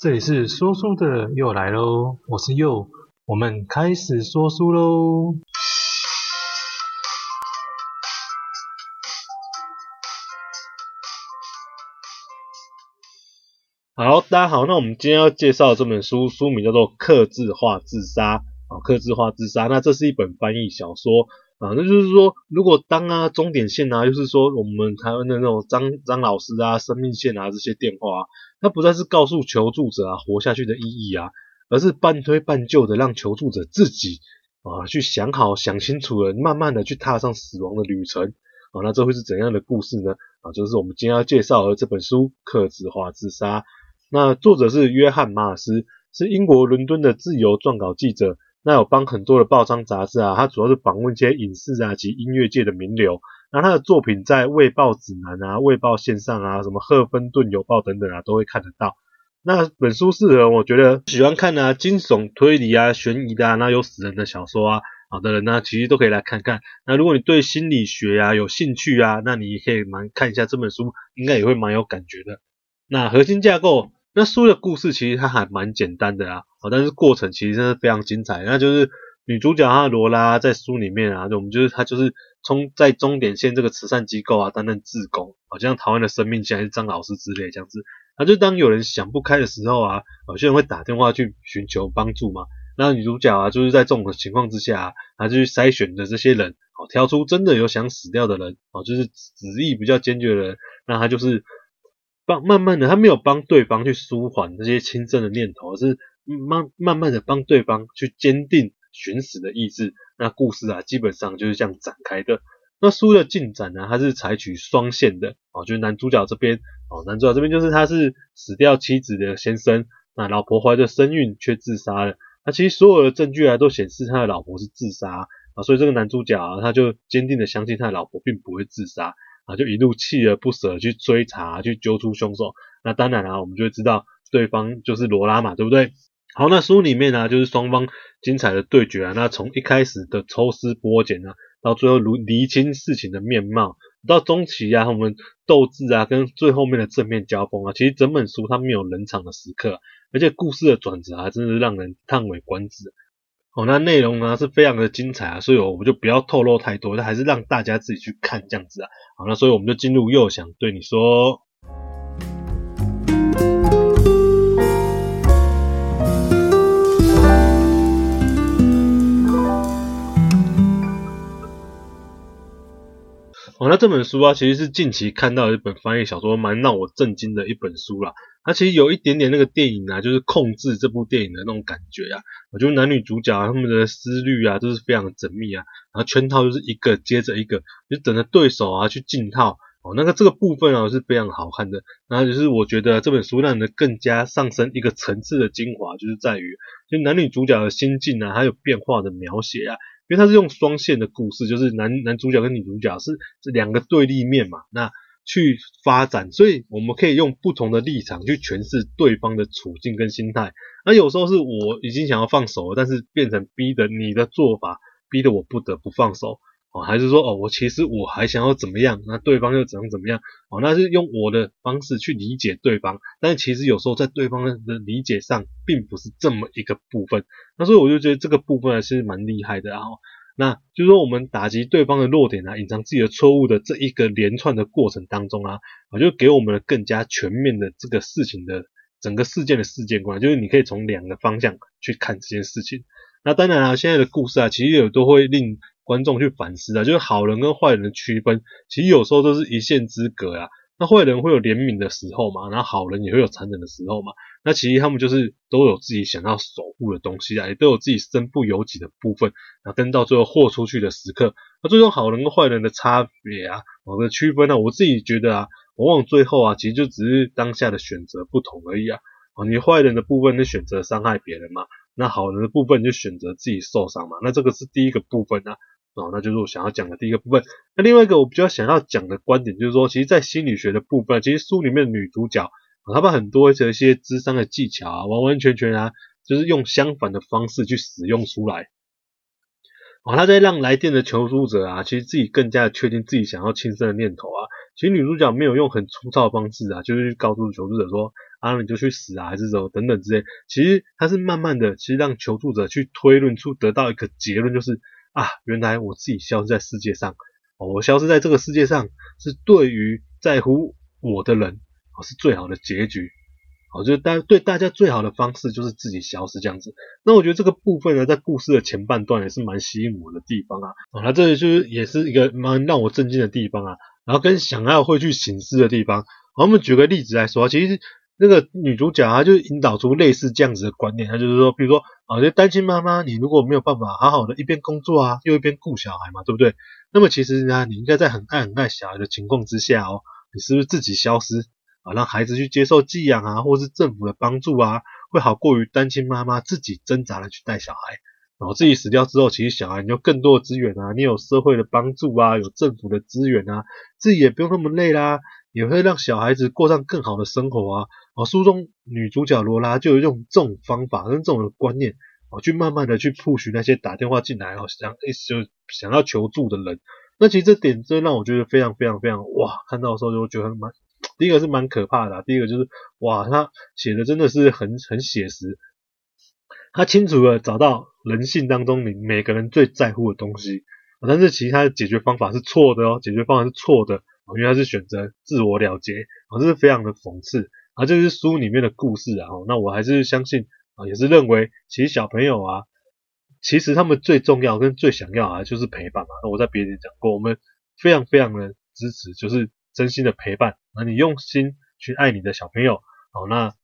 这里是说书的又来喽，我是佑，我们开始说书喽。好，大家好，那我们今天要介绍这本书，书名叫做《克制化自杀》啊，客制化自杀，那这是一本翻译小说啊，那就是说，如果当啊终点线啊，就是说我们台湾的那种张张老师啊，生命线啊这些电话啊。它不再是告诉求助者啊活下去的意义啊，而是半推半就的让求助者自己啊去想好、想清楚了，慢慢的去踏上死亡的旅程啊。那这会是怎样的故事呢？啊，就是我们今天要介绍的这本书《克制化自杀》。那作者是约翰马尔斯，是英国伦敦的自由撰稿记者。那有帮很多的报章杂志啊，他主要是访问一些影视啊及音乐界的名流。那他的作品在《卫报指南》啊、《卫报线上》啊、什么《赫芬顿邮报》等等啊，都会看得到。那本书适合我觉得喜欢看啊惊悚、推理啊、悬疑的啊，那有死人的小说啊，好的人呢，其实都可以来看看。那如果你对心理学啊有兴趣啊，那你也可以蛮看一下这本书，应该也会蛮有感觉的。那核心架构，那书的故事其实它还蛮简单的啊，好，但是过程其实真的非常精彩。那就是女主角她罗拉在书里面啊，我们就是她就是。从在终点线这个慈善机构啊担任志工，好像台湾的生命线还是张老师之类这样子。那就当有人想不开的时候啊，有些人会打电话去寻求帮助嘛。那女主角啊，就是在这种情况之下啊，她就去筛选的这些人，哦，挑出真的有想死掉的人，哦，就是执意比较坚决的人。那她就是慢慢的，他没有帮对方去舒缓这些轻生的念头，而是慢慢慢的帮对方去坚定寻死的意志。那故事啊，基本上就是这样展开的。那书的进展呢，它是采取双线的哦，就是男主角这边哦，男主角这边就是他是死掉妻子的先生，那老婆怀着身孕却自杀了。那其实所有的证据啊都显示他的老婆是自杀啊，所以这个男主角啊，他就坚定的相信他的老婆并不会自杀啊，就一路锲而不舍去追查，去揪出凶手。那当然啊，我们就会知道对方就是罗拉嘛，对不对？好，那书里面呢、就是双方精彩的对决啊。那从一开始的抽丝剥茧啊，到最后如厘清事情的面貌，到中期啊，我们斗智啊，跟最后面的正面交锋啊，其实整本书它没有冷场的时刻，而且故事的转折啊，真是让人叹为观止。哦，那内容呢是非常的精彩啊，所以我们就不要透露太多，那还是让大家自己去看这样子啊。好，那所以我们就进入又想对你说。哦，那这本书啊，其实是近期看到一本翻译小说，蛮让我震惊的一本书啦。它其实有一点点那个电影啊，就是控制这部电影的那种感觉啊。我觉得男女主角，他们的思虑啊，都是非常缜密啊。然后圈套就是一个接着一个，就等着对手啊去进套。哦，那个这个部分啊是非常好看的。然后就是我觉得这本书让人更加上升一个层次的精华，就是在于就男女主角的心境啊，还有变化的描写啊。因为它是用双线的故事，就是男男主角跟女主角是这两个对立面嘛，那去发展，所以我们可以用不同的立场去诠释对方的处境跟心态。那有时候是我已经想要放手了，但是变成逼的你的做法，逼得我不得不放手。哦，还是说哦，我其实我还想要怎么样，那对方又怎样怎么样？哦，那是用我的方式去理解对方，但是其实有时候在对方的理解上，并不是这么一个部分。那所以我就觉得这个部分还是蛮厉害的啊。那就是说我们打击对方的弱点啊，隐藏自己的错误的这一个连串的过程当中啊，我就给我们了更加全面的这个事情的整个事件的事件观，就是你可以从两个方向去看这件事情。那当然啊，现在的故事啊，其实也都会令。观众去反思啊，就是好人跟坏人的区分，其实有时候都是一线之隔啊。那坏人会有怜悯的时候嘛，然后好人也会有残忍的时候嘛。那其实他们就是都有自己想要守护的东西啊，也都有自己身不由己的部分。那跟到最后豁出去的时刻，那最终好人跟坏人的差别啊，我的区分呢，我自己觉得啊，往往最后啊，其实就只是当下的选择不同而已啊。哦，你坏人的部分就选择伤害别人嘛，那好人的部分就选择自己受伤嘛。那这个是第一个部分啊。哦，那就是我想要讲的第一个部分。那另外一个我比较想要讲的观点就是说，其实，在心理学的部分，其实书里面女主角，她把很多的一些智商的技巧啊，完完全全啊，就是用相反的方式去使用出来。哦，她在让来电的求助者啊，其实自己更加的确定自己想要轻生的念头啊。其实女主角没有用很粗糙的方式啊，就是告诉求助者说，啊，你就去死啊，还是什么等等之类。其实她是慢慢的，其实让求助者去推论出得到一个结论，就是啊，原来我自己消失在世界上，我消失在这个世界上是对于在乎我的人，哦，是最好的结局。好，就是大对大家最好的方式就是自己消失这样子。那我觉得这个部分呢，在故事的前半段也是蛮吸引我的地方啊。啊，那这里就是也是一个蛮让我震惊的地方啊。然后跟想要会去醒思的地方。我们举个例子来说，其实那个女主角她就引导出类似这样子的观念，她就是说，比如说啊，就单亲妈妈，你如果没有办法好好的一边工作啊，又一边顾小孩嘛，对不对？那么其实呢，你应该在很爱很爱小孩的情况之下哦，你是不是自己消失？啊，让孩子去接受寄养啊，或是政府的帮助啊，会好过于单亲妈妈自己挣扎的去带小孩，然后自己死掉之后，其实小孩你有更多的资源啊，你有社会的帮助啊，有政府的资源啊，自己也不用那么累啦，也会让小孩子过上更好的生活啊。啊，书中女主角罗拉就用这种方法跟这种的观念啊，去慢慢的去 push 那些打电话进来哦，想一就想要求助的人。那其实这点真让我觉得非常非常非常哇，看到的时候就觉得蛮。第一个是蛮可怕的，第一个就是哇，他写的真的是很很写实，他清楚的找到人性当中你每个人最在乎的东西，但是其实他的解决方法是错的哦，解决方法是错的，因为他是选择自我了结，这是非常的讽刺，啊，这是书里面的故事啊，那我还是相信啊，也是认为其实小朋友啊，其实他们最重要跟最想要啊就是陪伴嘛，那我在别人讲过，我们非常非常的支持，就是。真心的陪伴，那你用心去爱你的小朋友，好，那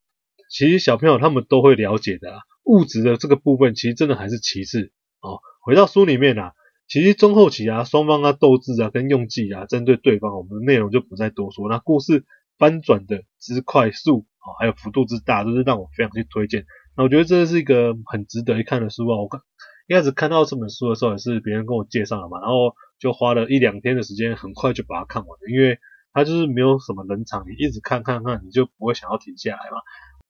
其实小朋友他们都会了解的啊。物质的这个部分其实真的还是其次，哦，回到书里面啊，其实中后期啊，双方啊斗智啊跟用计啊，针对对方，我们的内容就不再多说。那故事翻转的之快速，哦，还有幅度之大，都是让我非常去推荐。那我觉得这是一个很值得一看的书啊。我刚一开始看到这本书的时候，也是别人跟我介绍的嘛，然后就花了一两天的时间，很快就把它看完了，因为。它就是没有什么冷场，你一直看看看，你就不会想要停下来嘛。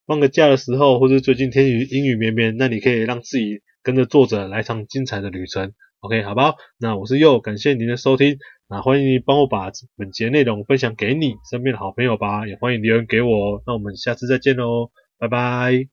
放个假的时候，或者最近天雨阴雨绵绵，那你可以让自己跟着作者来场精彩的旅程。OK，好不好？那我是又，感谢您的收听。那欢迎你帮我把本节内容分享给你身边的好朋友吧，也欢迎留言给我。那我们下次再见喽，拜拜。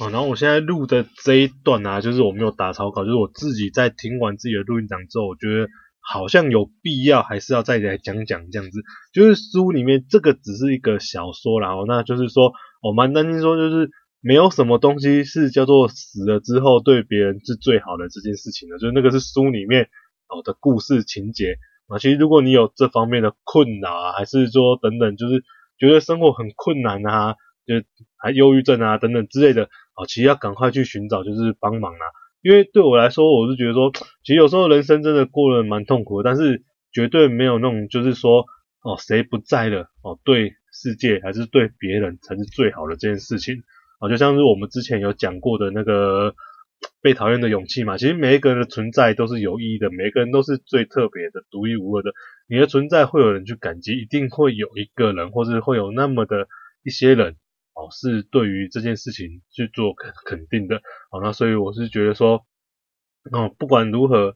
啊，然后我现在录的这一段啊，就是我没有打草稿，就是我自己在听完自己的录音档之后，我觉得。好像有必要，还是要再来讲讲这样子。就是书里面这个只是一个小说啦，那就是说，我蛮担心说，就是没有什么东西是叫做死了之后对别人是最好的这件事情的，就是那个是书里面哦的故事情节啊。其实如果你有这方面的困扰啊，还是说等等，就是觉得生活很困难啊，就还忧郁症啊等等之类的，啊，其实要赶快去寻找就是帮忙啊。因为对我来说，我是觉得说，其实有时候人生真的过得蛮痛苦的，但是绝对没有那种就是说，哦，谁不在了，哦，对世界还是对别人才是最好的这件事情，哦，就像是我们之前有讲过的那个被讨厌的勇气嘛，其实每一个人的存在都是有意义的，每一个人都是最特别的、独一无二的，你的存在会有人去感激，一定会有一个人，或是会有那么的一些人。哦，是对于这件事情去做肯肯定的，好，那所以我是觉得说，哦，不管如何，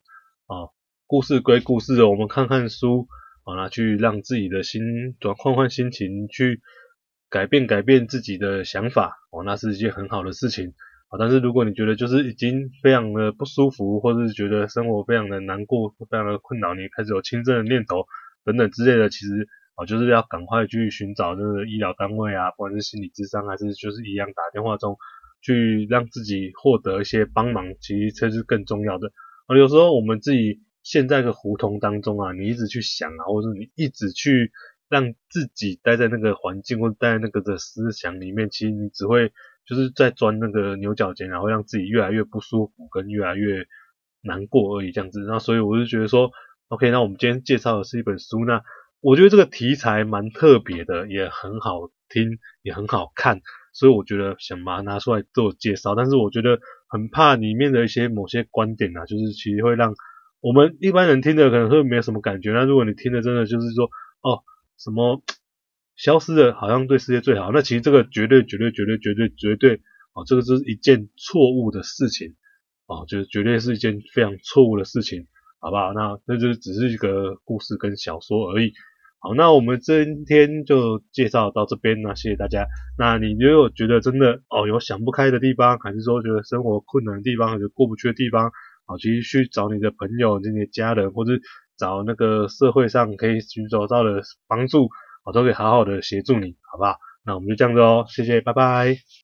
啊，故事归故事，我们看看书，好，那去让自己的心转换换心情，去改变改变自己的想法，哦，那是一件很好的事情，啊，但是如果你觉得就是已经非常的不舒服，或者是觉得生活非常的难过，非常的困扰，你开始有轻生的念头等等之类的，其实。啊，就是要赶快去寻找这个医疗单位啊，不管是心理咨商还是就是一样打电话中去让自己获得一些帮忙，其实这是更重要的。啊，有时候我们自己陷在个胡同当中啊，你一直去想啊，或者你一直去让自己待在那个环境或者待在那个的思想里面，其实你只会就是在钻那个牛角尖，然后让自己越来越不舒服，跟越来越难过而已这样子。那所以我就觉得说，OK，那我们今天介绍的是一本书，那。我觉得这个题材蛮特别的，也很好听，也很好看，所以我觉得想把它拿出来做介绍。但是我觉得很怕里面的一些某些观点啊，就是其实会让我们一般人听的可能会没有什么感觉。那如果你听的真的就是说，哦，什么消失的好像对世界最好，那其实这个绝对绝对绝对绝对绝对哦，这个是一件错误的事情哦，就是绝对是一件非常错误的事情，好不好？那那就只是一个故事跟小说而已。好，那我们今天就介绍到这边，那谢谢大家。那你如果觉得真的哦有想不开的地方，还是说觉得生活困难的地方，还是过不去的地方，好，其实去找你的朋友、你的家人，或者找那个社会上可以寻找到的帮助，我都可以好好的协助你，好不好？那我们就这样子哦，谢谢，拜拜。